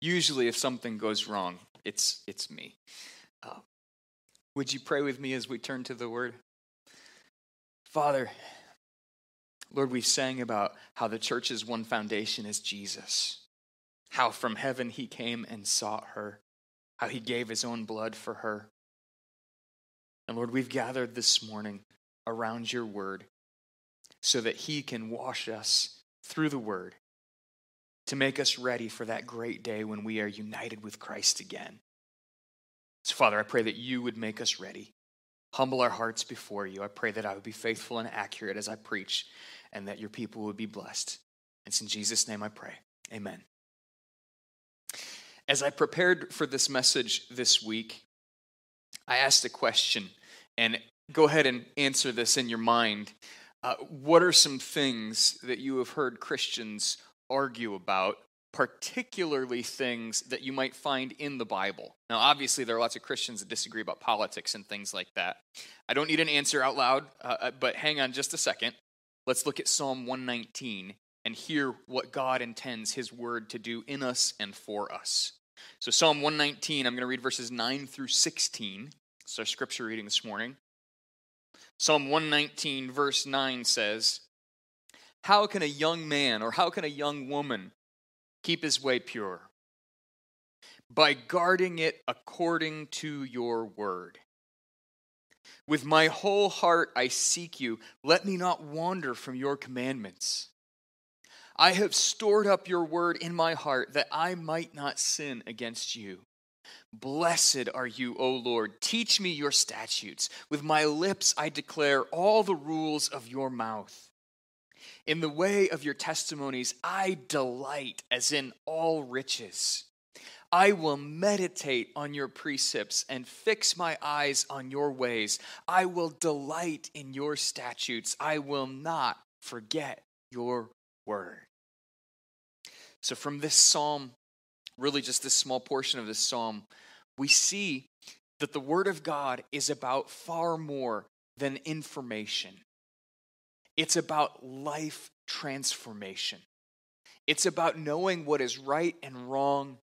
usually if something goes wrong, it's, it's me. Uh, would you pray with me as we turn to the word? Father, Lord, we sang about how the church's one foundation is Jesus, how from heaven he came and sought her, how he gave his own blood for her. And Lord, we've gathered this morning around your word so that he can wash us through the word to make us ready for that great day when we are united with Christ again. So, Father, I pray that you would make us ready. Humble our hearts before you. I pray that I would be faithful and accurate as I preach and that your people would be blessed. It's in Jesus' name I pray. Amen. As I prepared for this message this week, I asked a question, and go ahead and answer this in your mind. Uh, what are some things that you have heard Christians argue about, particularly things that you might find in the Bible? Now, obviously, there are lots of Christians that disagree about politics and things like that. I don't need an answer out loud, uh, uh but hang on just a second. Let's look at Psalm 119 and hear what God intends His word to do in us and for us. So, Psalm 119, I'm going to read verses 9 through 16. It's our scripture reading this morning. Psalm 119, verse 9 says, How can a young man or how can a young woman keep his way pure? By guarding it according to your word. With my whole heart I seek you. Let me not wander from your commandments. I have stored up your word in my heart that I might not sin against you. Blessed are you, O Lord. Teach me your statutes. With my lips I declare all the rules of your mouth. In the way of your testimonies I delight as in all riches. I will meditate on your precepts and fix my eyes on your ways. I will delight in your statutes. I will not forget your word. So, from this psalm, really just this small portion of this psalm, we see that the word of God is about far more than information. It's about life transformation. It's about knowing what is right and wrong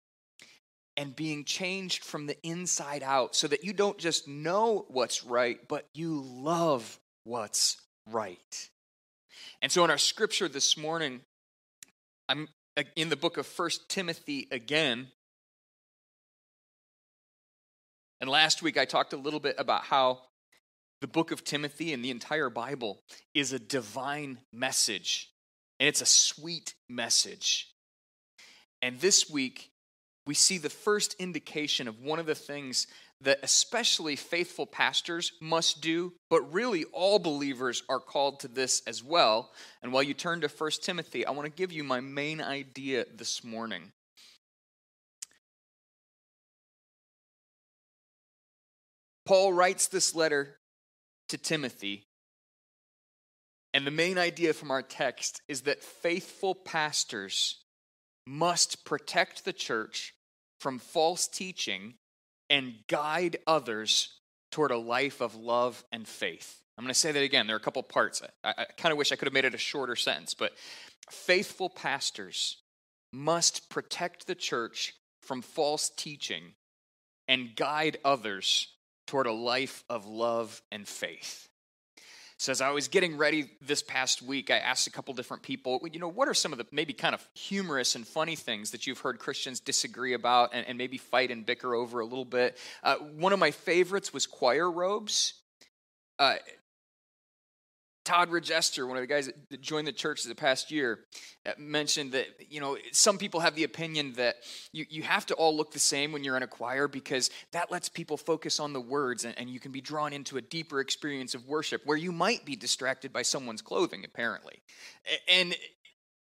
and being changed from the inside out so that you don't just know what's right, but you love what's right. And so in our scripture this morning, I'm uh, in the book of First Timothy again. And last week I talked a little bit about how the book of Timothy and the entire Bible is a divine message, and it's a sweet message. And this week, we see the first indication of one of the things that especially faithful pastors must do, but really all believers are called to this as well. And while you turn to 1 Timothy, I want to give you my main idea this morning. Paul writes this letter to Timothy, and the main idea from our text is that faithful pastors must protect the church from false teaching and guide others toward a life of love and faith. I'm going to say that again. There are a couple parts. I, I kind of wish I could have made it a shorter sentence, but faithful pastors must protect the church from false teaching and guide others toward a life of love and faith. So as I was getting ready this past week, I asked a couple different people, you know, what are some of the maybe kind of humorous and funny things that you've heard Christians disagree about and, and maybe fight and bicker over a little bit? Uh, one of my favorites was choir robes. Uh, Todd Regester, one of the guys that joined the church the past year, uh, mentioned that, you know, some people have the opinion that you, you have to all look the same when you're in a choir because that lets people focus on the words and, and you can be drawn into a deeper experience of worship where you might be distracted by someone's clothing, apparently. And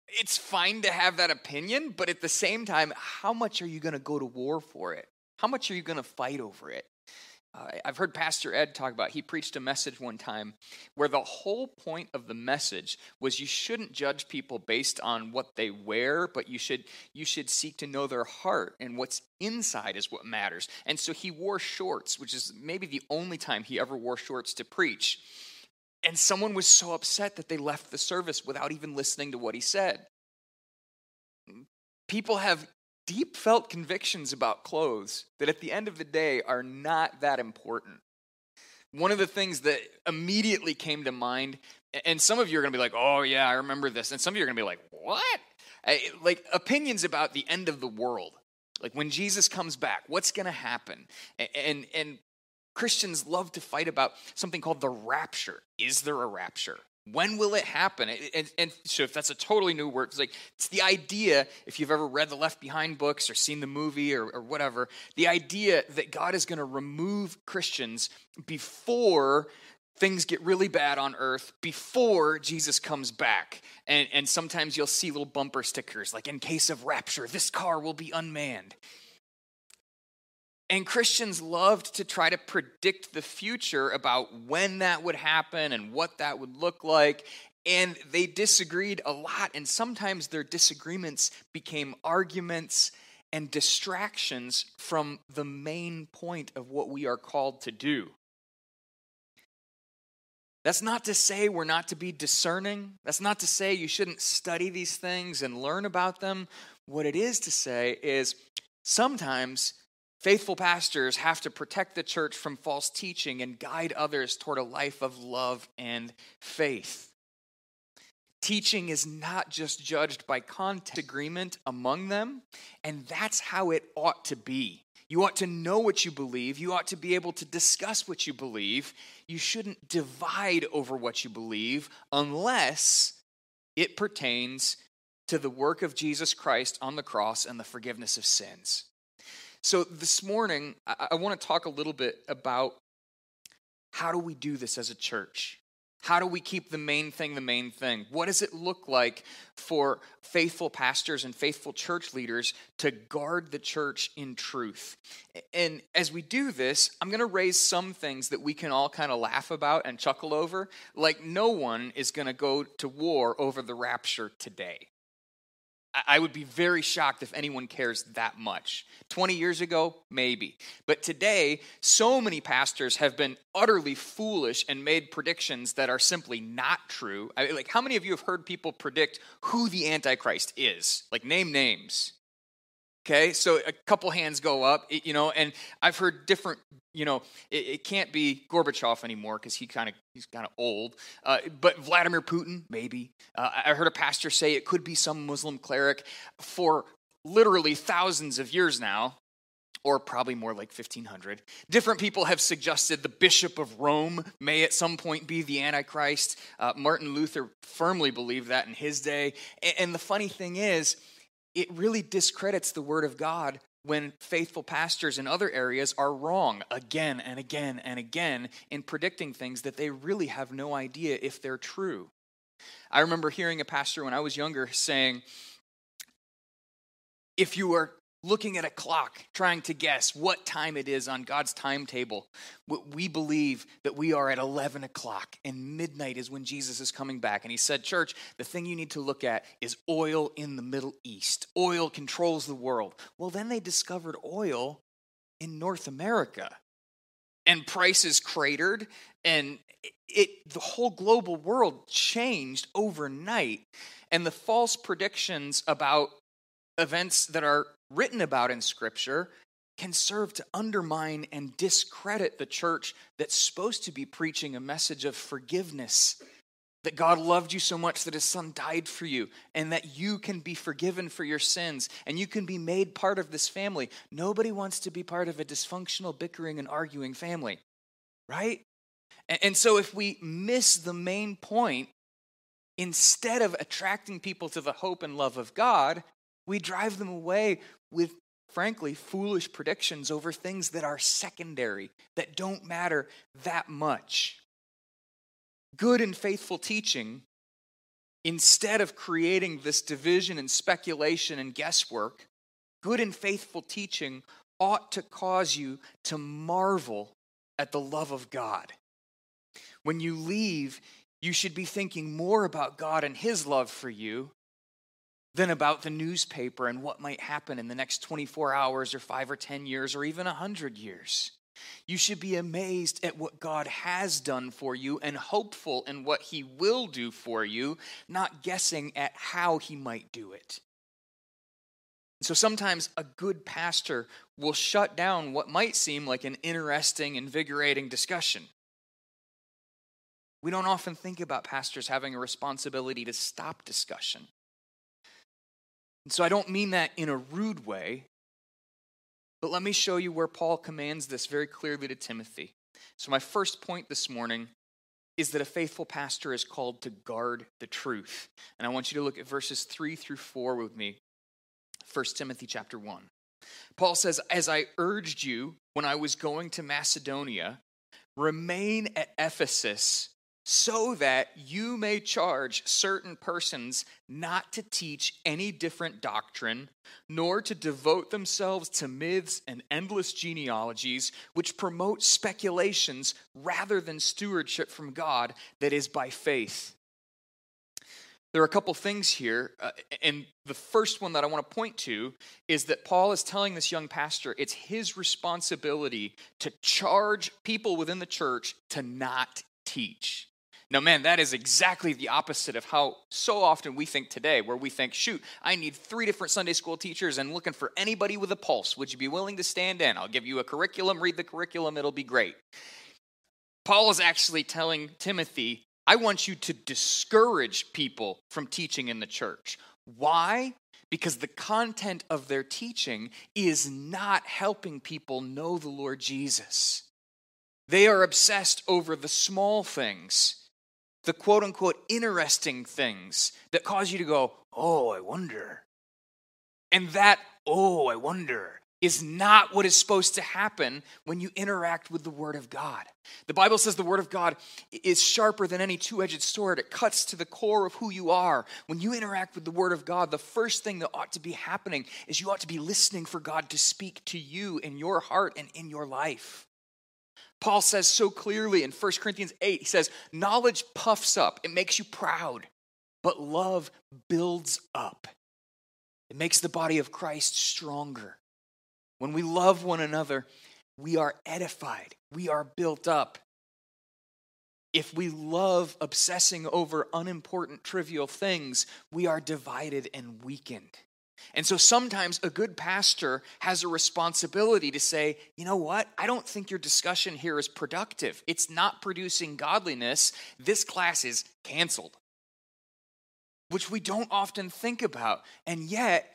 it's fine to have that opinion, but at the same time, how much are you going to go to war for it? How much are you going to fight over it? Uh, I've heard Pastor Ed talk about, he preached a message one time where the whole point of the message was you shouldn't judge people based on what they wear, but you should, you should seek to know their heart and what's inside is what matters. And so he wore shorts, which is maybe the only time he ever wore shorts to preach. And someone was so upset that they left the service without even listening to what he said. People have deep felt convictions about clothes that at the end of the day are not that important. One of the things that immediately came to mind, and some of you are going to be like, oh, yeah, I remember this. And some of you are going to be like, what? Like opinions about the end of the world. Like when Jesus comes back, what's going to happen? And, and Christians love to fight about something called the rapture. Is there a rapture? When will it happen? And, and, so, if that's a totally new word, it's like it's the idea. If you've ever read the Left Behind books or seen the movie or, or whatever, the idea that God is going to remove Christians before things get really bad on earth before Jesus comes back. And, and sometimes you'll see little bumper stickers like, in case of rapture, this car will be unmanned. And Christians loved to try to predict the future about when that would happen and what that would look like. And they disagreed a lot. And sometimes their disagreements became arguments and distractions from the main point of what we are called to do. That's not to say we're not to be discerning. That's not to say you shouldn't study these things and learn about them. What it is to say is sometimes Faithful pastors have to protect the church from false teaching and guide others toward a life of love and faith. Teaching is not just judged by content agreement among them, and that's how it ought to be. You ought to know what you believe. You ought to be able to discuss what you believe. You shouldn't divide over what you believe unless it pertains to the work of Jesus Christ on the cross and the forgiveness of sins. So this morning, I, I want to talk a little bit about how do we do this as a church? How do we keep the main thing the main thing? What does it look like for faithful pastors and faithful church leaders to guard the church in truth? And as we do this, I'm going to raise some things that we can all kind of laugh about and chuckle over. Like, no one is going to go to war over the rapture today. I would be very shocked if anyone cares that much. 20 years ago, maybe. But today, so many pastors have been utterly foolish and made predictions that are simply not true. I mean, like, how many of you have heard people predict who the Antichrist is? Like, name names. Okay, so a couple hands go up, you know, and I've heard different, you know, it, it can't be Gorbachev anymore because he kind of he's kind of old. Uh, but Vladimir Putin, maybe. Uh, I heard a pastor say it could be some Muslim cleric for literally thousands of years now, or probably more like 1500. Different people have suggested the Bishop of Rome may at some point be the Antichrist. Uh, Martin Luther firmly believed that in his day. And, and the funny thing is it really discredits the word of God when faithful pastors in other areas are wrong again and again and again in predicting things that they really have no idea if they're true. I remember hearing a pastor when I was younger saying, if you are looking at a clock, trying to guess what time it is on God's timetable. We believe that we are at 11 o'clock and midnight is when Jesus is coming back. And he said, Church, the thing you need to look at is oil in the Middle East. Oil controls the world. Well, then they discovered oil in North America. And prices cratered, and it, the whole global world changed overnight. And the false predictions about events that are written about in Scripture can serve to undermine and discredit the church that's supposed to be preaching a message of forgiveness. That God loved you so much that his son died for you, and that you can be forgiven for your sins, and you can be made part of this family. Nobody wants to be part of a dysfunctional, bickering, and arguing family, right? And, so, if we miss the main point, instead of attracting people to the hope and love of God, we drive them away with, frankly, foolish predictions over things that are secondary, that don't matter that much. Good and faithful teaching, instead of creating this division and speculation and guesswork, good and faithful teaching ought to cause you to marvel at the love of God. When you leave, you should be thinking more about God and His love for you than about the newspaper and what might happen in the next 24 hours or five or 10 years or even 100 years. You should be amazed at what God has done for you and hopeful in what He will do for you, not guessing at how He might do it. So sometimes a good pastor will shut down what might seem like an interesting, invigorating discussion. We don't often think about pastors having a responsibility to stop discussion. And so I don't mean that in a rude way, but let me show you where Paul commands this very clearly to Timothy. So, my first point this morning is that a faithful pastor is called to guard the truth. And I want you to look at verses 3 through 4 with me. 1 Timothy chapter 1. Paul says, As I urged you when I was going to Macedonia, remain at Ephesus so that you may charge certain persons not to teach any different doctrine, nor to devote themselves to myths and endless genealogies, which promote speculations rather than stewardship from God that is by faith. There are a couple things here, uh, and the first one that I want to point to is that Paul is telling this young pastor it's his responsibility to charge people within the church to not teach. Now, man, that is exactly the opposite of how so often we think today, where we think, shoot, I need three different Sunday school teachers and looking for anybody with a pulse. Would you be willing to stand in? I'll give you a curriculum, read the curriculum, it'll be great. Paul is actually telling Timothy, I want you to discourage people from teaching in the church. Why? Because the content of their teaching is not helping people know the Lord Jesus. They are obsessed over the small things the quote unquote interesting things that cause you to go, oh, I wonder. And that, oh, I wonder, is not what is supposed to happen when you interact with the Word of God. The Bible says the Word of God is sharper than any two edged sword. It cuts to the core of who you are. When you interact with the Word of God, the first thing that ought to be happening is you ought to be listening for God to speak to you in your heart and in your life. Paul says so clearly in 1 Corinthians 8, he says, Knowledge puffs up, it makes you proud, but love builds up. It makes the body of Christ stronger. When we love one another, we are edified, we are built up. If we love obsessing over unimportant, trivial things, we are divided and weakened. And so sometimes a good pastor has a responsibility to say, you know what? I don't think your discussion here is productive. It's not producing godliness. This class is canceled, which we don't often think about. And yet,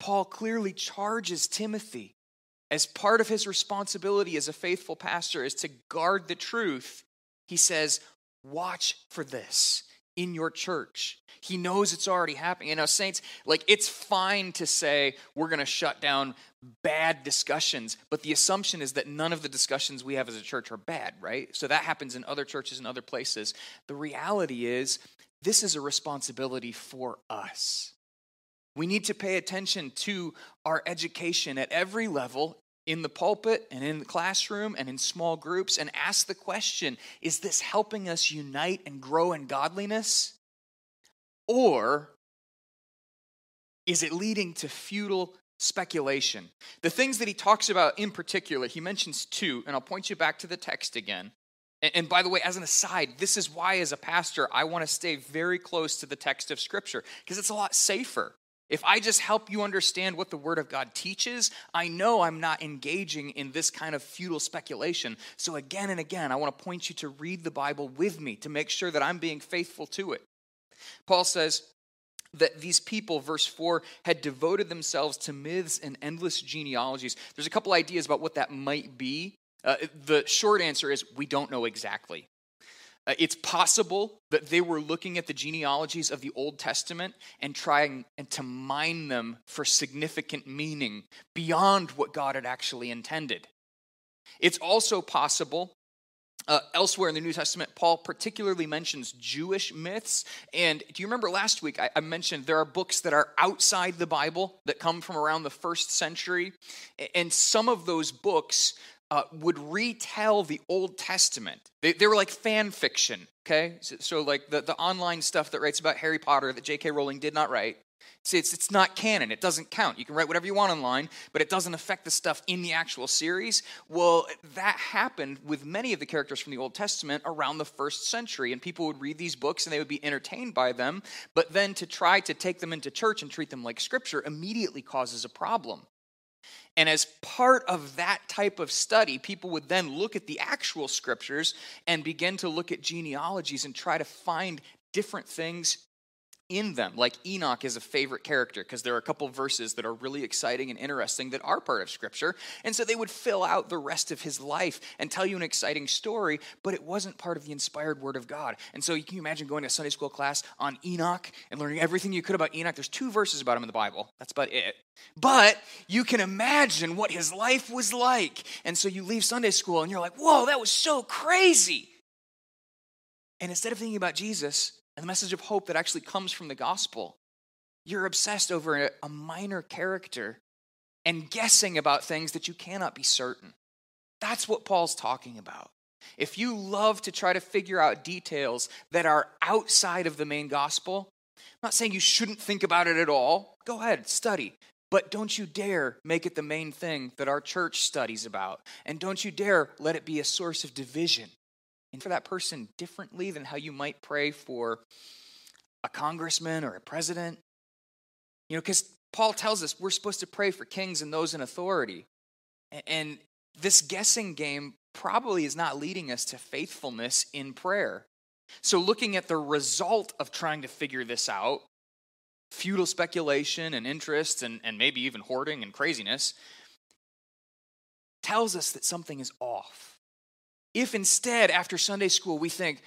Paul clearly charges Timothy as part of his responsibility as a faithful pastor is to guard the truth. He says, watch for this in your church. He knows it's already happening. You know, saints, like it's fine to say we're going to shut down bad discussions, but the assumption is that none of the discussions we have as a church are bad, right? So that happens in other churches and other places. The reality is, this is a responsibility for us. We need to pay attention to our education at every level in the pulpit and in the classroom and in small groups and ask the question is this helping us unite and grow in godliness? Or is it leading to futile speculation? The things that he talks about in particular, he mentions two, and I'll point you back to the text again. And, by the way, as an aside, this is why, as a pastor, I want to stay very close to the text of Scripture because it's a lot safer. If I just help you understand what the Word of God teaches, I know I'm not engaging in this kind of futile speculation. So, again and again, I want to point you to read the Bible with me to make sure that I'm being faithful to it. Paul says, that these people, verse 4, had devoted themselves to myths and endless genealogies. There's a couple ideas about what that might be. Uh, the short answer is we don't know exactly. Uh, it's possible that they were looking at the genealogies of the Old Testament and trying and to mine them for significant meaning beyond what God had actually intended. It's also possible uh, elsewhere in the New Testament, Paul particularly mentions Jewish myths. And do you remember last week I, I, mentioned there are books that are outside the Bible that come from around the first century? And some of those books uh, would retell the Old Testament. They, they were like fan fiction, okay? So, so, like the, the online stuff that writes about Harry Potter that J.K. Rowling did not write, See, it's, it's not canon. It doesn't count. You can write whatever you want online, but it doesn't affect the stuff in the actual series. Well, that happened with many of the characters from the Old Testament around the first century. And people would read these books and they would be entertained by them. But then to try to take them into church and treat them like scripture immediately causes a problem. And as part of that type of study, people would then look at the actual scriptures and begin to look at genealogies and try to find different things in them. Like Enoch is a favorite character because there are a couple verses that are really exciting and interesting that are part of Scripture. And so they would fill out the rest of his life and tell you an exciting story, but it wasn't part of the inspired Word of God. And so you can imagine going to Sunday school class on Enoch and learning everything you could about Enoch. There's two verses about him in the Bible. That's about it. But you can imagine what his life was like. And so you leave Sunday school and you're like, whoa, that was so crazy. And instead of thinking about Jesus, and the message of hope that actually comes from the gospel. You're obsessed over a minor character and guessing about things that you cannot be certain. That's what Paul's talking about. If you love to try to figure out details that are outside of the main gospel, I'm not saying you shouldn't think about it at all. Go ahead, study. But don't you dare make it the main thing that our church studies about. And don't you dare let it be a source of division for that person differently than how you might pray for a congressman or a president. You know, because Paul tells us we're supposed to pray for kings and those in authority. And this guessing game probably is not leading us to faithfulness in prayer. So, looking at the result of trying to figure this out, futile speculation and interest, and, and maybe even hoarding and craziness, tells us that something is off. If instead, after Sunday school, we think,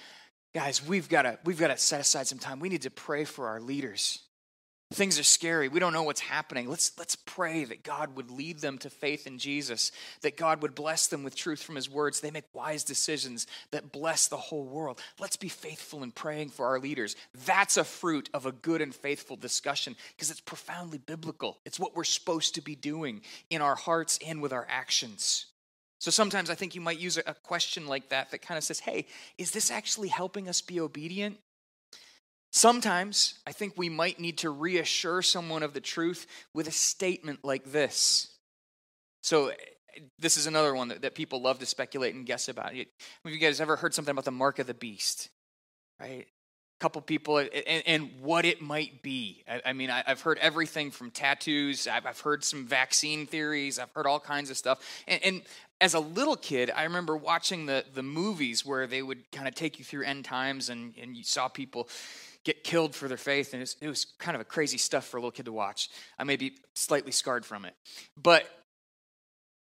guys, we've got to we've got to set aside some time. We need to pray for our leaders. Things are scary. We don't know what's happening. Let's let's pray that God would lead them to faith in Jesus, that God would bless them with truth from his words. They make wise decisions that bless the whole world. Let's be faithful in praying for our leaders. That's a fruit of a good and faithful discussion because it's profoundly biblical. It's what we're supposed to be doing in our hearts and with our actions. So sometimes I think you might use a question like that that kind of says, hey, is this actually helping us be obedient? Sometimes I think we might need to reassure someone of the truth with a statement like this. So, eh, this is another one that, that people love to speculate and guess about. Have you guys ever heard something about the mark of the beast? Right? A couple people eh, eh, and, and, what it might be. I, I mean, I, have heard everything from tattoos, I've, I've, heard some vaccine theories, I've heard all kinds of stuff. And, and, as a little kid, I remember watching the, the movies where they would kind of take you through end times and, and you saw people get killed for their faith. And it was, it was kind of a crazy stuff for a little kid to watch. I may be slightly scarred from it. But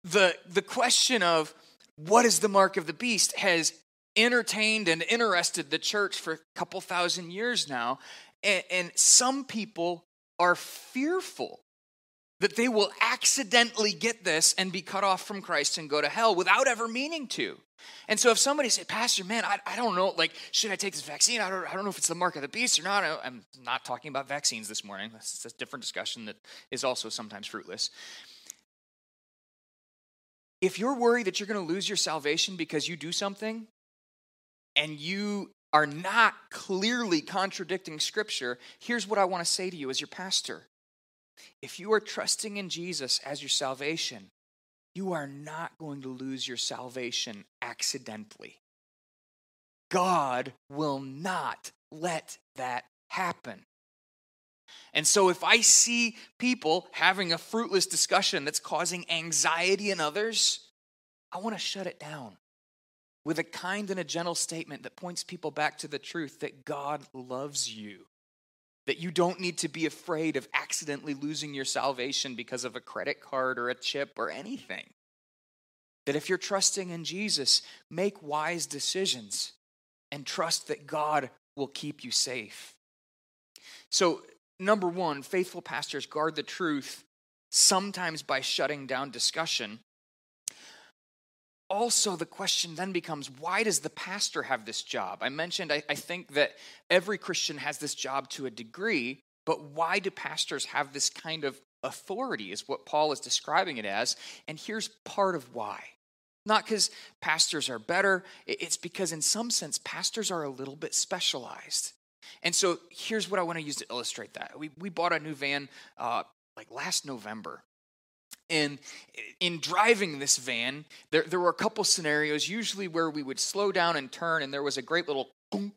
the, the question of what is the mark of the beast has entertained and interested the church for a couple thousand years now. And, and some people are fearful that they will accidentally get this and be cut off from Christ and go to hell without ever meaning to. And so if somebody say, Pastor, man, I, I don't know, like, should I take this vaccine? I don't, I don't know if it's the mark of the beast or not. I'm not talking about vaccines this morning. That's a different discussion that is also sometimes fruitless. If you're worried that you're going to lose your salvation because you do something, and you are not clearly contradicting Scripture, here's what I want to say to you as your pastor. If you are trusting in Jesus as your salvation, you are not going to lose your salvation accidentally. God will not let that happen. And so, if I see people having a fruitless discussion that's causing anxiety in others, I want to shut it down with a kind and a gentle statement that points people back to the truth that God loves you. That you don't need to be afraid of accidentally losing your salvation because of a credit card or a chip or anything. That if you're trusting in Jesus, make wise decisions and trust that God will keep you safe. So, number one, faithful pastors guard the truth sometimes by shutting down discussion also the question then becomes why does the pastor have this job? I mentioned, I, I, think that every Christian has this job to a degree, but why do pastors have this kind of authority, is what Paul is describing it as. And here's part of why. Not because pastors are better, it's because, in some sense, pastors are a little bit specialized. And so here's what I want to use to illustrate that. We, we bought a new van uh, like last November. And in driving this van, there, there were a couple scenarios, usually where we would slow down and turn, and there was a great little gunk.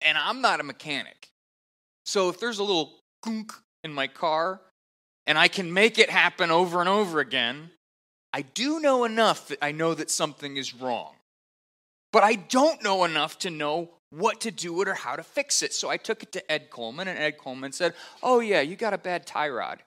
And I'm not a mechanic. So if there's a little gunk in my car, and I can make it happen over and over again, I do know enough that I know that something is wrong. But I don't know enough to know what to do it or how to fix it. So I took it to Ed Coleman, and Ed Coleman said, Oh, yeah, you got a bad tie rod.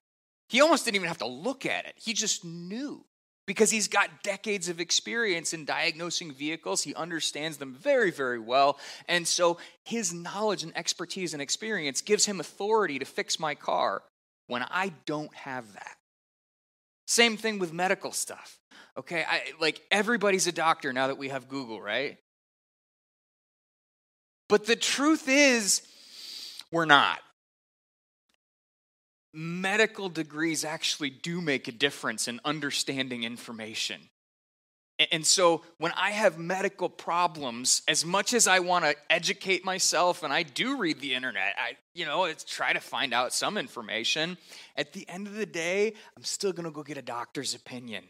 He almost didn't even have to look at it, he just knew because he's got decades of experience in diagnosing vehicles. He understands them very, very well. And so his knowledge and expertise and experience gives him authority to fix my car when I don't have that. Same thing with medical stuff. Okay, I, like everybody's a doctor now that we have Google, right? But the truth is, we're not. Medical degrees actually do make a difference in understanding information. And so when I have medical problems, as much as I want to educate myself and I do read the internet, I you know, it's try to find out some information, at the end of the day, I'm still going to go get a doctor's opinion.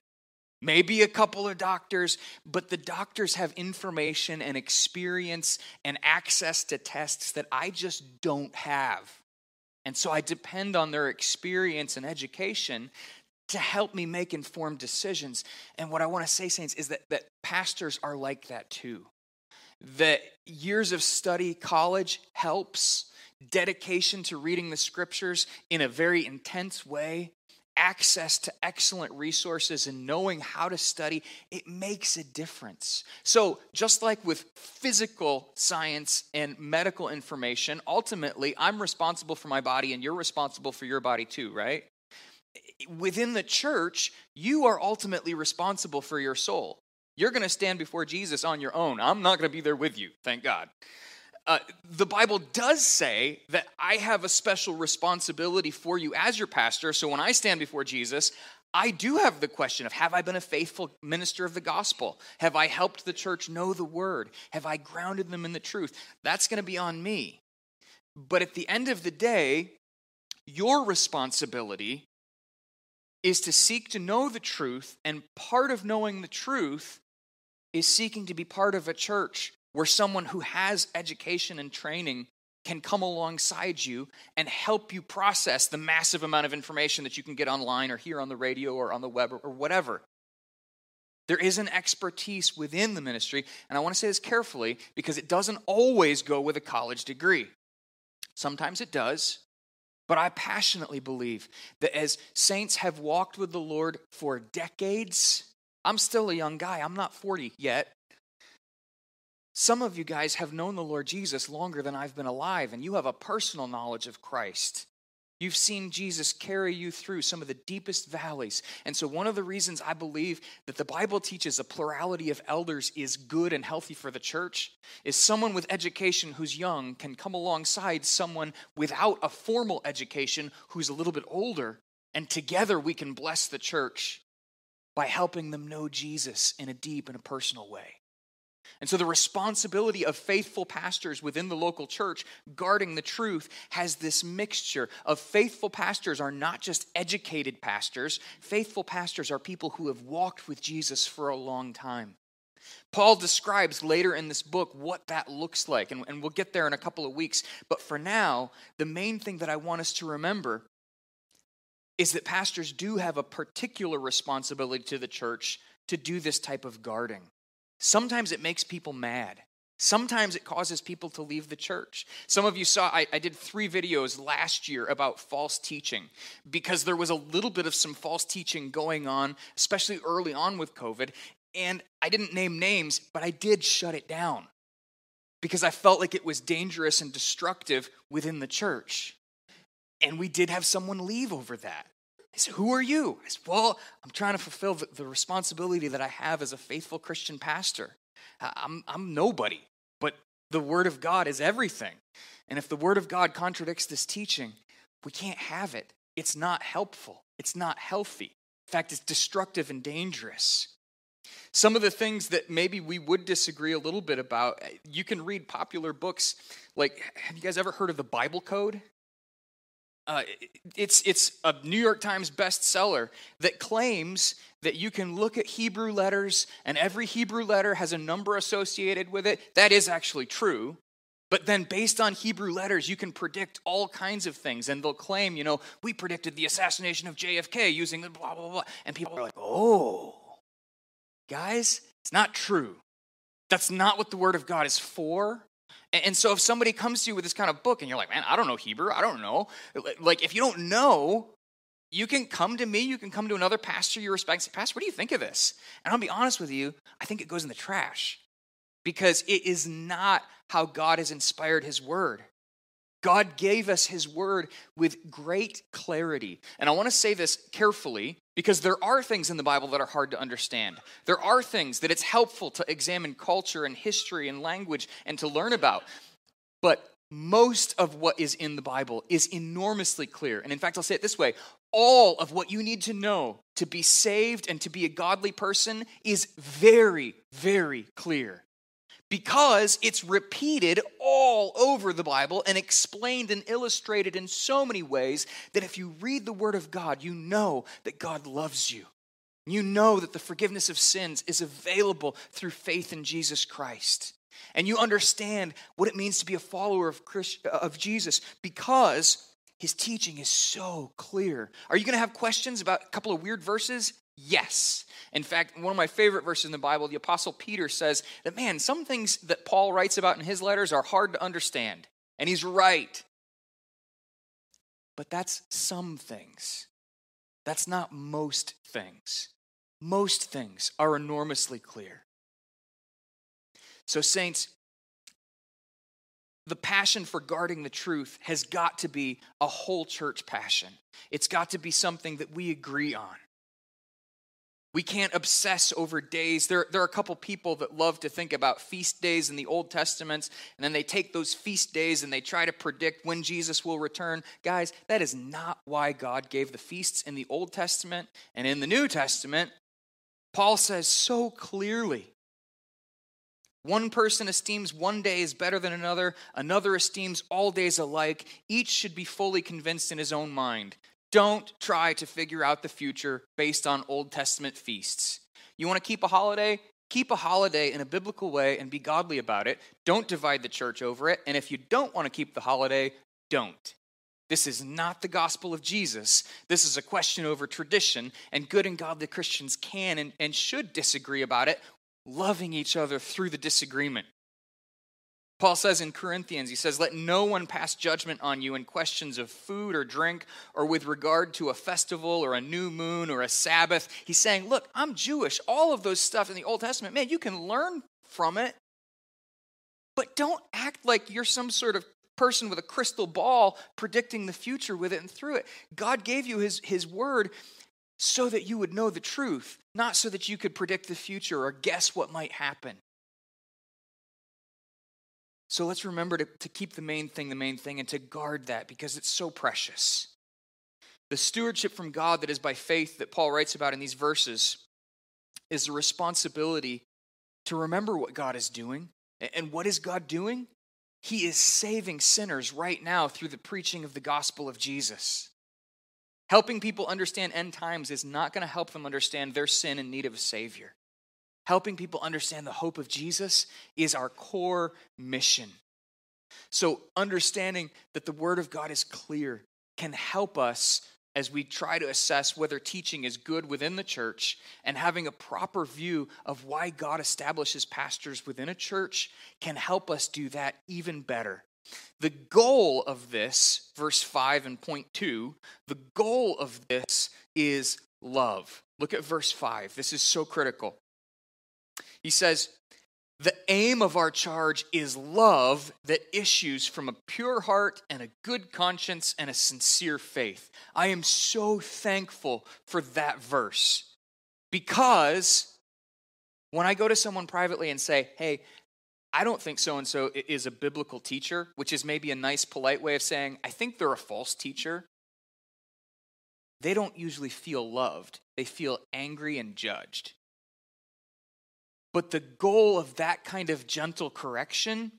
Maybe a couple of doctors, but the doctors have information and experience and access to tests that I just don't have. And so I depend on their experience and education to help me make informed decisions. And what I want to say, Saints, is that, that pastors are like that too. That years of study, college helps, dedication to reading the scriptures in a very intense way, access to excellent resources and knowing how to study, it makes a difference. So, just like with physical science and medical information, ultimately, I'm responsible for my body and you're responsible for your body too, right? within the church, you are ultimately responsible for your soul. You're going to stand before Jesus on your own. I'm not going to be there with you, thank God. Uh, the Bible does say that I have a special responsibility for you as your pastor. So when I stand before Jesus, I do have the question of have I been a faithful minister of the gospel? Have I helped the church know the word? Have I grounded them in the truth? That's going to be on me. But at the end of the day, your responsibility is to seek to know the truth, and part of knowing the truth is seeking to be part of a church where someone who has education and training can come alongside you and help you process the massive amount of information that you can get online or hear on the radio or on the web or, or whatever. There is an expertise within the ministry, and I want to say this carefully because it doesn't always go with a college degree. Sometimes it does, but I passionately believe that as saints have walked with the Lord for decades, I'm still a young guy, I'm not 40 yet. Some of you guys have known the Lord Jesus longer than I've been alive, and you have a personal knowledge of Christ. You've seen Jesus carry you through some of the deepest valleys. And so, one of the reasons I believe that the Bible teaches a plurality of elders is good and healthy for the church is someone with education who's young can come alongside someone without a formal education who's a little bit older. And together we can bless the church by helping them know Jesus in a deep and a personal way. And so the responsibility of faithful pastors within the local church guarding the truth has this mixture of faithful pastors are not just educated pastors, faithful pastors are people who have walked with Jesus for a long time. Paul describes later in this book what that looks like, and, and we'll get there in a couple of weeks. But for now, the main thing that I want us to remember is that pastors do have a particular responsibility to the church to do this type of guarding. Sometimes it makes people mad. Sometimes it causes people to leave the church. Some of you saw, I, I, did three videos last year about false teaching because there was a little bit of some false teaching going on, especially early on with COVID. And I didn't name names, but I did shut it down because I felt like it was dangerous and destructive within the church. And we did have someone leave over that. He said, Who are you? I said, Well, I'm trying to fulfill the, the responsibility that I have as a faithful Christian pastor. I'm, I'm nobody, but the Word of God is everything. And if the Word of God contradicts this teaching, we can't have it. It's not helpful, it's not healthy. In fact, it's destructive and dangerous. Some of the things that maybe we would disagree a little bit about, eh, you can read popular books like, have you guys ever heard of the Bible Code? Uh, it's, it's a New York Times bestseller that claims that you can look at Hebrew letters and every Hebrew letter has a number associated with it. That is actually true. But then, based on Hebrew letters, you can predict all kinds of things. And they'll claim, you know, we predicted the assassination of JFK using the blah, blah, blah. And people are like, oh, guys, it's not true. That's not what the Word of God is for. And so if somebody comes to you with this kind of book and you're like, man, I don't know Hebrew, I don't know. Like, if you don't know, you can come to me, you can come to another pastor you respect say, Pastor, what do you think of this? And I'll be honest with you, I think it goes in the trash because it is not how God has inspired his word. God gave us his word with great clarity. And I want to say this carefully because there are things in the Bible that are hard to understand. There are things that it's helpful to examine culture and history and language and to learn about. But most of what is in the Bible is enormously clear. And in fact, I'll say it this way all of what you need to know to be saved and to be a godly person is very, very clear because it's repeated all over the Bible and explained and illustrated in so many ways that if you read the Word of God, you know that God loves you. You know that the forgiveness of sins is available through faith in Jesus Christ. And you understand what it means to be a follower of, Christ, uh, of Jesus because his teaching is so clear. Are you going to have questions about a couple of weird verses? Yes. In fact, one of my favorite verses in the Bible, the Apostle Peter says that, man, some things that Paul writes about in his letters are hard to understand. And he's right. But that's some things. That's not most things. Most things are enormously clear. So, saints, the passion for guarding the truth has got to be a whole church passion. It's got to be something that we agree on. We can't obsess over days. There, there are a couple people that love to think about feast days in the Old Testament, and then they take those feast days and they try to predict when Jesus will return. Guys, that is not why God gave the feasts in the Old Testament and in the New Testament. Paul says so clearly one person esteems one day as better than another, another esteems all days alike. Each should be fully convinced in his own mind. Don't try to figure out the future based on Old Testament feasts. You want to keep a holiday? Keep a holiday in a biblical way and be godly about it. Don't divide the church over it. And if you don't want to keep the holiday, don't. This is not the gospel of Jesus. This is a question over tradition, and good and godly Christians can and, and should disagree about it loving each other through the disagreement. Paul says in Corinthians, he says, Let no one pass judgment on you in questions of food or drink or with regard to a festival or a new moon or a Sabbath. He's saying, Look, I'm Jewish. All of those stuff in the Old Testament, man, you can learn from it. But don't act like you're some sort of person with a crystal ball predicting the future with it and through it. God gave you his, his word so that you would know the truth, not so that you could predict the future or guess what might happen. So let's remember to, to keep the main thing the main thing and to guard that because it's so precious. The stewardship from God that is by faith that Paul writes about in these verses is the responsibility to remember what God is doing. And what is God doing? He is saving sinners right now through the preaching of the gospel of Jesus. Helping people understand end times is not going to help them understand their sin and need of a Savior. Helping people understand the hope of Jesus is our core mission. So, understanding that the Word of God is clear can help us as we try to assess whether teaching is good within the church and having a proper view of why God establishes pastors within a church can help us do that even better. The goal of this, verse 5 and point 2, the goal of this is love. Look at verse 5. This is so critical. He says, The aim of our charge is love that issues from a pure heart and a good conscience and a sincere faith. I am so thankful for that verse because when I go to someone privately and say, Hey, I don't think so and so is a biblical teacher, which is maybe a nice, polite way of saying, I think they're a false teacher. They don't usually feel loved, they feel angry and judged. But the goal of that kind of gentle correction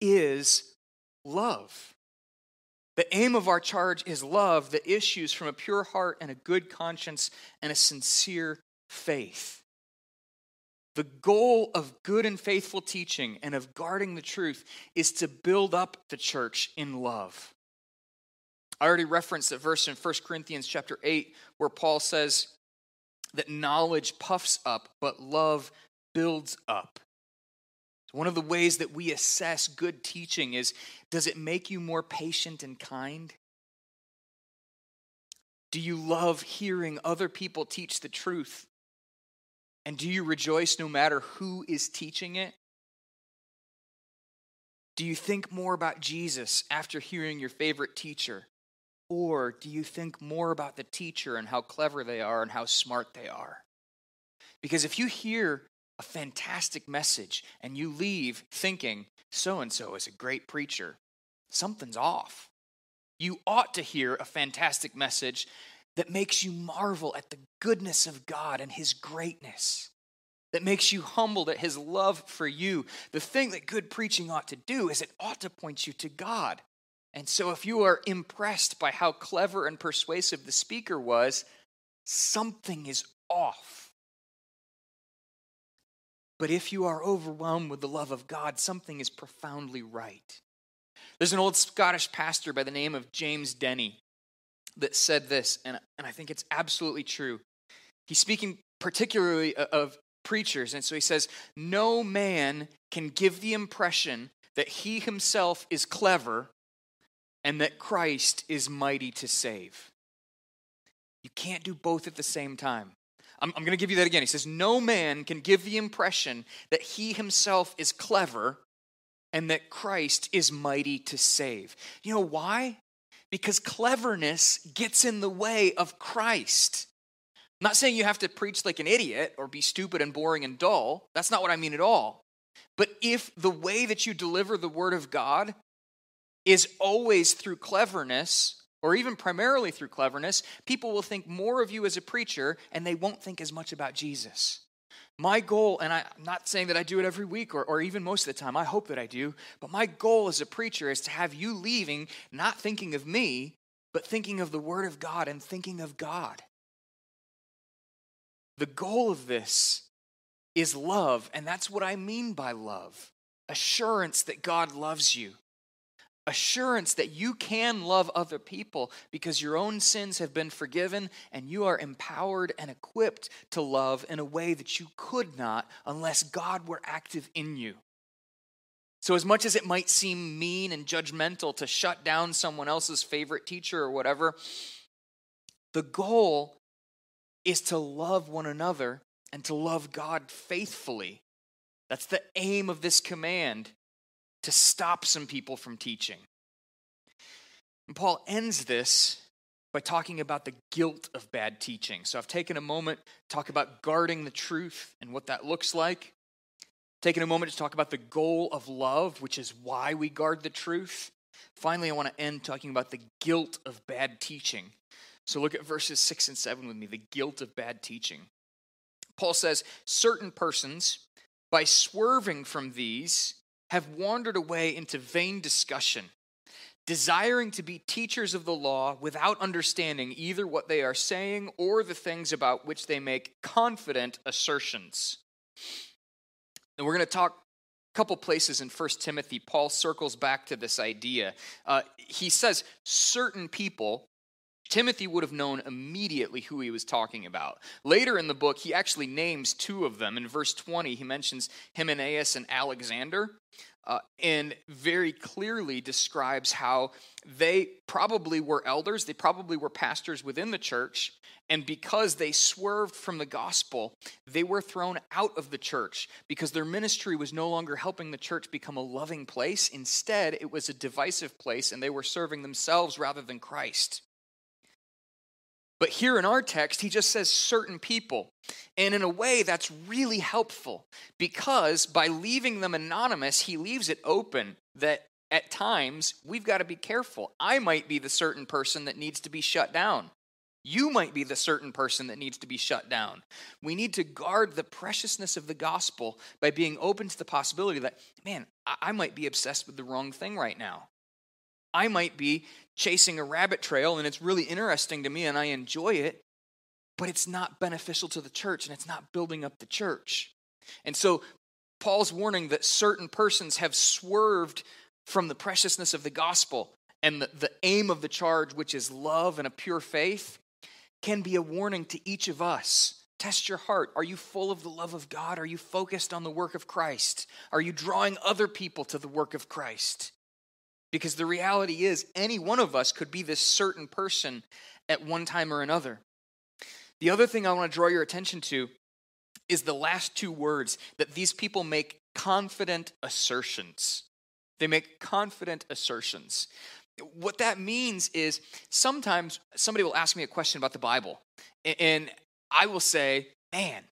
is love. The aim of our charge is love that issues from a pure heart and a good conscience and a sincere faith. The goal of good and faithful teaching and of guarding the truth is to build up the church in love. I already referenced that verse in 1 Corinthians chapter 8 where Paul says that knowledge puffs up, but love builds up. One of the ways that we assess good teaching is does it make you more patient and kind? Do you love hearing other people teach the truth? And do you rejoice no matter who is teaching it? Do you think more about Jesus after hearing your favorite teacher? Or do you think more about the teacher and how clever they are and how smart they are? Because if you hear a fantastic message and you leave thinking, so and so is a great preacher, something's off. You ought to hear a fantastic message that makes you marvel at the goodness of God and His greatness, that makes you humbled at His love for you. The thing that good preaching ought to do is it ought to point you to God. And so, if you are impressed by how clever and persuasive the speaker was, something is off. But if you are overwhelmed with the love of God, something is profoundly right. There's an old Scottish pastor by the name of James Denney that said this, and, and I think it's absolutely true. He's speaking particularly of preachers, and so he says, No man can give the impression that he himself is clever and that Christ is mighty to save. You can't do both at the same time. I'm, I'm going to give you that again. He says, No man can give the impression that he himself is clever and that Christ is mighty to save. You know why? Because cleverness gets in the way of Christ. I'm not saying you have to preach like an idiot or be stupid and boring and dull. That's not what I mean at all. But if the way that you deliver the word of God is always through cleverness, or even primarily through cleverness, people will think more of you as a preacher and they won't think as much about Jesus. My goal, and I, am not saying that I do it every week or, or even most of the time, I hope that I do, but my goal as a preacher is to have you leaving not thinking of me, but thinking of the Word of God and thinking of God. The goal of this is love, and that's what I mean by love assurance that God loves you assurance that you can love other people because your own sins have been forgiven and you are empowered and equipped to love in a way that you could not unless God were active in you. So, as much as it might seem mean and judgmental to shut down someone else's favorite teacher or whatever, the goal is to love one another and to love God faithfully. That's the aim of this command to stop some people from teaching. And Paul ends this by talking about the guilt of bad teaching. So I've taken a moment to talk about guarding the truth and what that looks like. Taking a moment to talk about the goal of love, which is why we guard the truth. Finally, I want to end talking about the guilt of bad teaching. So look at verses 6 and 7 with me the guilt of bad teaching. Paul says, Certain persons, by swerving from these, have wandered away into vain discussion, desiring to be teachers of the law without understanding either what they are saying or the things about which they make confident assertions. And we're going to talk a couple places in 1 Timothy. Paul circles back to this idea. Uh, he says, certain people Timothy would have known immediately who he was talking about. Later in the book, he actually names two of them. In verse 20, he mentions Hymenaeus and Alexander. Uh, and very clearly describes how they probably were elders, they probably were pastors within the church, and because they swerved from the gospel, they were thrown out of the church because their ministry was no longer helping the church become a loving place. Instead, it was a divisive place, and they were serving themselves rather than Christ. But here in our text, he just says certain people. And in a way, that's really helpful because by leaving them anonymous, he leaves it open that at times we've got to be careful. I might be the certain person that needs to be shut down. You might be the certain person that needs to be shut down. We need to guard the preciousness of the gospel by being open to the possibility that, man, I might be obsessed with the wrong thing right now. I might be chasing a rabbit trail and it's really interesting to me and I enjoy it, but it's not beneficial to the church and it's not building up the church. And so Paul's warning that certain persons have swerved from the preciousness of the gospel and the, the aim of the charge, which is love and a pure faith, can be a warning to each of us. Test your heart. Are you full of the love of God? Are you focused on the work of Christ? Are you drawing other people to the work of Christ? Because the reality is, any one of us could be this certain person at one time or another. The other thing I want to draw your attention to is the last two words that these people make confident assertions. They make confident assertions what that means is sometimes somebody will ask me a question about the Bible, and I will say, man,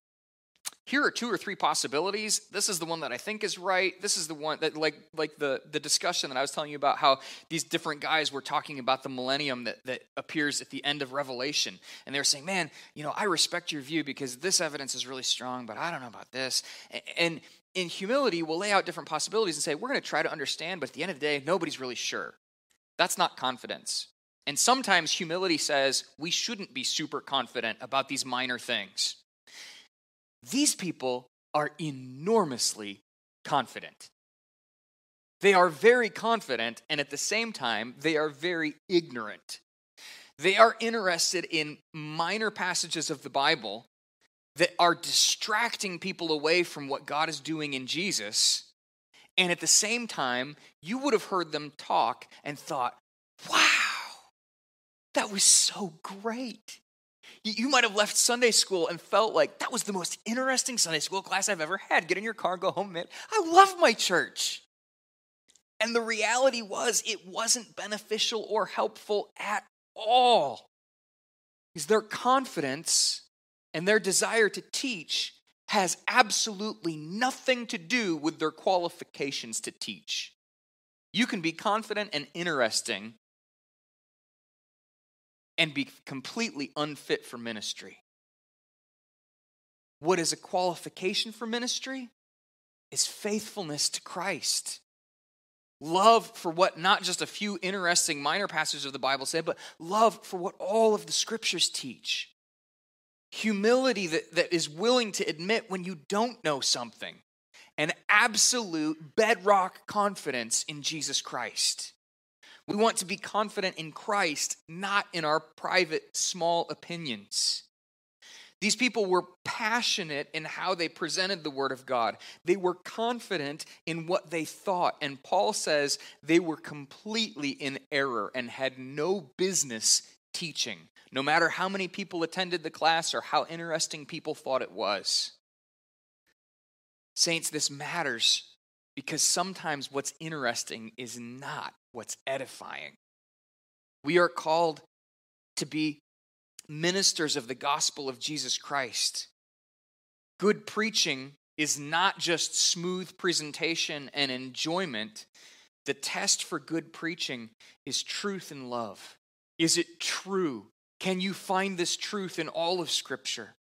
here are two or three possibilities. This is the one that I think is right. This is the one that like like the the discussion that I was telling you about how these different guys were talking about the millennium that, that appears at the end of Revelation. And they were saying, Man, you know, I respect your view because this evidence is really strong, but I don't know about this. And in humility, we'll lay out different possibilities and say, we're going to try to understand, but at the end of the day, nobody's really sure. That's not confidence. And sometimes humility says we shouldn't be super confident about these minor things. These people are enormously confident. They are very confident, and at the same time, they are very ignorant. They are interested in minor passages of the Bible that are distracting people away from what God is doing in Jesus and at the same time, you would have heard them talk and thought, wow, that was so great. You might have left Sunday school and felt like that was the most interesting Sunday school class I've ever had. Get in your car, go home, man. I love my church. And the reality was, it wasn't beneficial or helpful at all. Is their confidence and their desire to teach has absolutely nothing to do with their qualifications to teach. You can be confident and interesting and be completely unfit for ministry. What is a qualification for ministry? Is faithfulness to Christ. Love for what not just a few interesting minor passages of the Bible say, but love for what all of the scriptures teach humility that, that is willing to admit when you don't know something, and absolute bedrock confidence in Jesus Christ. We want to be confident in Christ, not in our private small opinions. These people were passionate in how they presented the Word of God. They were confident in what they thought. And Paul says they were completely in error and had no business teaching no matter how many people attended the class or how interesting people thought it was. Saints, this matters because sometimes what's interesting is not what's edifying. We are called to be ministers of the gospel of Jesus Christ. Good preaching is not just smooth presentation and enjoyment. The test for good preaching is truth and love. Is it true? Can you find this truth in all of Scripture?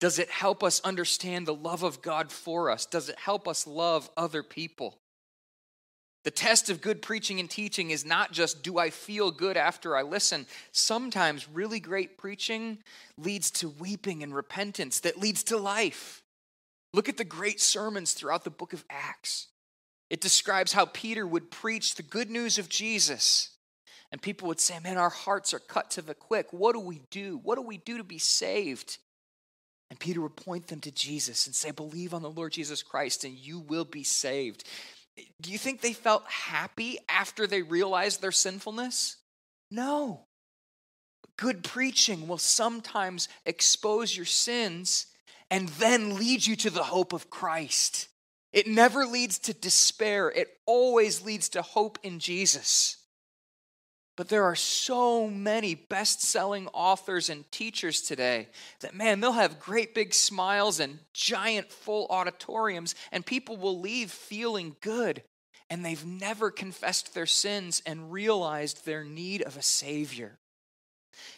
Does it help us understand the love of God for us? Does it help us love other people? The test of good preaching and teaching is not just do I feel good after I listen. Sometimes really great preaching leads to weeping and repentance that leads to life. Look at the great sermons throughout the book of Acts. It describes how Peter would preach the good news of Jesus and people would say, Man, our hearts are cut to the quick. What do we do? What do we do to be saved? And Peter would point them to Jesus and say, Believe on the Lord Jesus Christ and you will be saved. Do you think they felt happy after they realized their sinfulness? No. Good preaching will sometimes expose your sins and then lead you to the hope of Christ. It never leads to despair, it always leads to hope in Jesus. But there are so many best selling authors and teachers today that, man, they'll have great big smiles and giant full auditoriums, and people will leave feeling good. And they've never confessed their sins and realized their need of a Savior.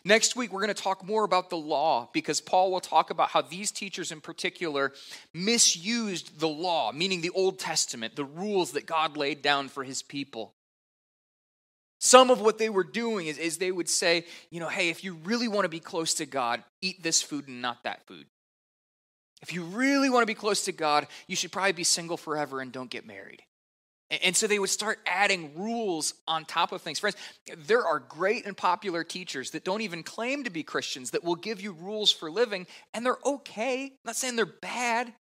Next week, we're going to talk more about the law because Paul will talk about how these teachers in particular misused the law, meaning the Old Testament, the rules that God laid down for his people. Some of what they were doing is, is they would say, you know, hey, if you really want to be close to God, eat this food and not that food. If you really want to be close to God, you should probably be single forever and don't get married. And so they would start adding rules on top of things. Friends, there are great and popular teachers that don't even claim to be Christians that will give you rules for living, and they're okay. I'm not saying they're bad.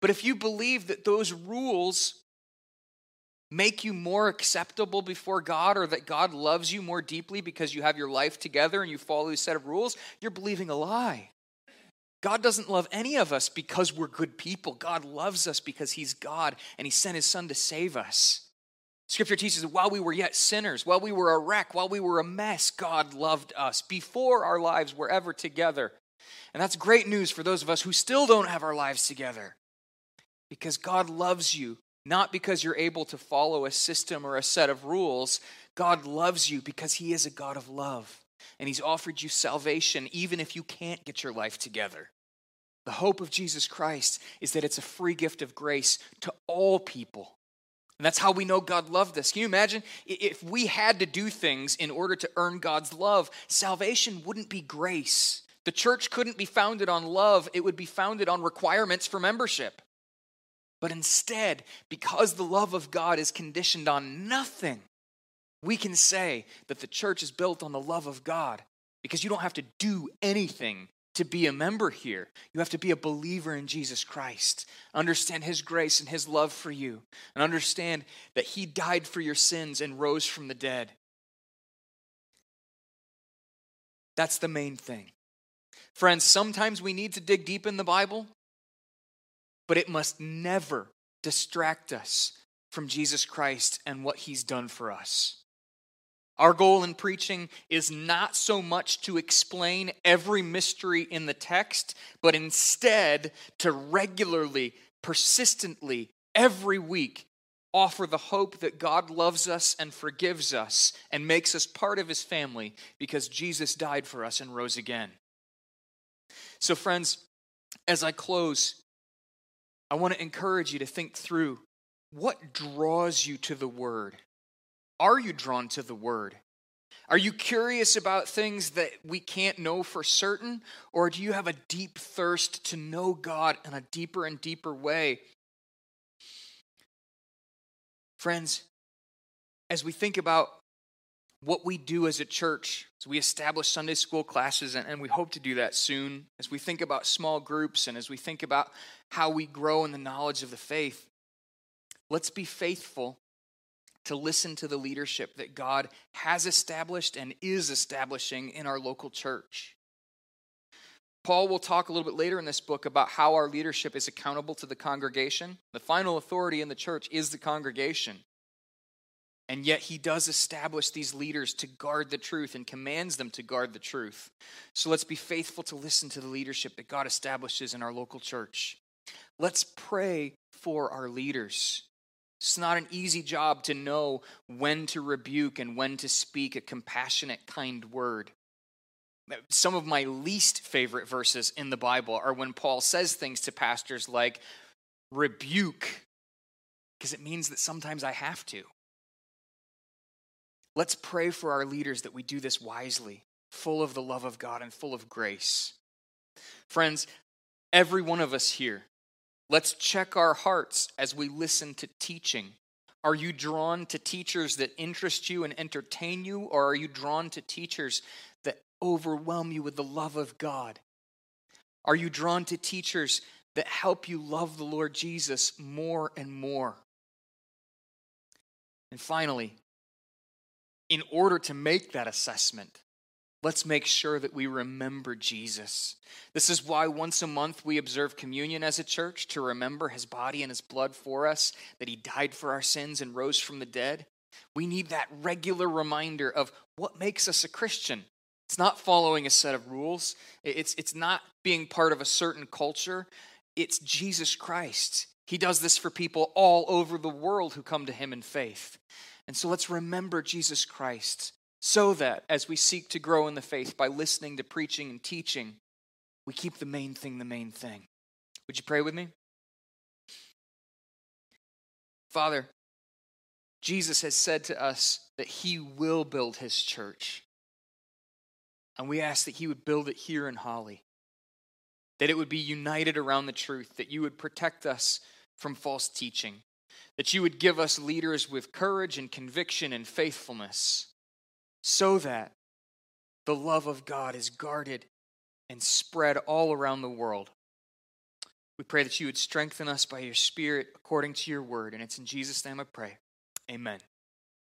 But if you believe that those rules make you more acceptable before God or that God loves you more deeply because you have your life together and you follow a set of rules, you're believing a lie. God doesn't love any of us because we're good people. God loves us because He's God and He sent His Son to save us. Scripture teaches that while we were yet sinners, while we were a wreck, while we were a mess, God loved us before our lives were ever together. And that's great news for those of us who still don't have our lives together. Because God loves you not because you're able to follow a system or a set of rules. God loves you because He is a God of love. And He's offered you salvation even if you can't get your life together. The hope of Jesus Christ is that it's a free gift of grace to all people. And that's how we know God loved us. Can you imagine if we had to do things in order to earn God's love? Salvation wouldn't be grace. The church couldn't be founded on love, it would be founded on requirements for membership. But instead, because the love of God is conditioned on nothing, we can say that the church is built on the love of God because you don't have to do anything to be a member here. You have to be a believer in Jesus Christ, understand His grace and His love for you, and understand that He died for your sins and rose from the dead. That's the main thing. Friends, sometimes we need to dig deep in the Bible but it must never distract us from Jesus Christ and what he's done for us. Our goal in preaching is not so much to explain every mystery in the text, but instead to regularly, persistently, every week offer the hope that God loves us and forgives us and makes us part of his family because Jesus died for us and rose again. So, friends, as I close, I want to encourage you to think through what draws you to the Word. Are you drawn to the Word? Are you curious about things that we can't know for certain? Or do you have a deep thirst to know God in a deeper and deeper way? Friends, as we think about what we do as a church, as we establish Sunday school classes, and, and we hope to do that soon, as we think about small groups and as we think about how we grow in the knowledge of the faith, let's be faithful to listen to the leadership that God has established and is establishing in our local church. Paul will talk a little bit later in this book about how our leadership is accountable to the congregation. The final authority in the church is the congregation. And yet he does establish these leaders to guard the truth and commands them to guard the truth. So let's be faithful to listen to the leadership that God establishes in our local church. Let's pray for our leaders. It's not an easy job to know when to rebuke and when to speak a compassionate, kind word. Some of my least favorite verses in the Bible are when Paul says things to pastors like, rebuke, because it means that sometimes I have to. Let's pray for our leaders that we do this wisely, full of the love of God and full of grace. Friends, every one of us here, let's check our hearts as we listen to teaching. Are you drawn to teachers that interest you and entertain you, or are you drawn to teachers that overwhelm you with the love of God? Are you drawn to teachers that help you love the Lord Jesus more and more? And finally, in order to make that assessment, let's make sure that we remember Jesus. This is why once a month we observe communion as a church to remember his body and his blood for us, that he died for our sins and rose from the dead. We need that regular reminder of what makes us a Christian. It's not following a set of rules, it's, it's not being part of a certain culture. It's Jesus Christ. He does this for people all over the world who come to him in faith. And so let's remember Jesus Christ. so that as we seek to grow in the faith by listening to preaching and teaching, we keep the main thing the main thing. Would you pray with me? Father, Jesus has said to us that he will build his church. And we ask that he would build it here in Holly, that it would be united around the truth, that you would protect us from false teaching, that you would give us leaders with courage and conviction and faithfulness, so that the love of God is guarded and spread all around the world. We pray that you would strengthen us by your Spirit according to your word. And it's in Jesus' name I pray. Amen.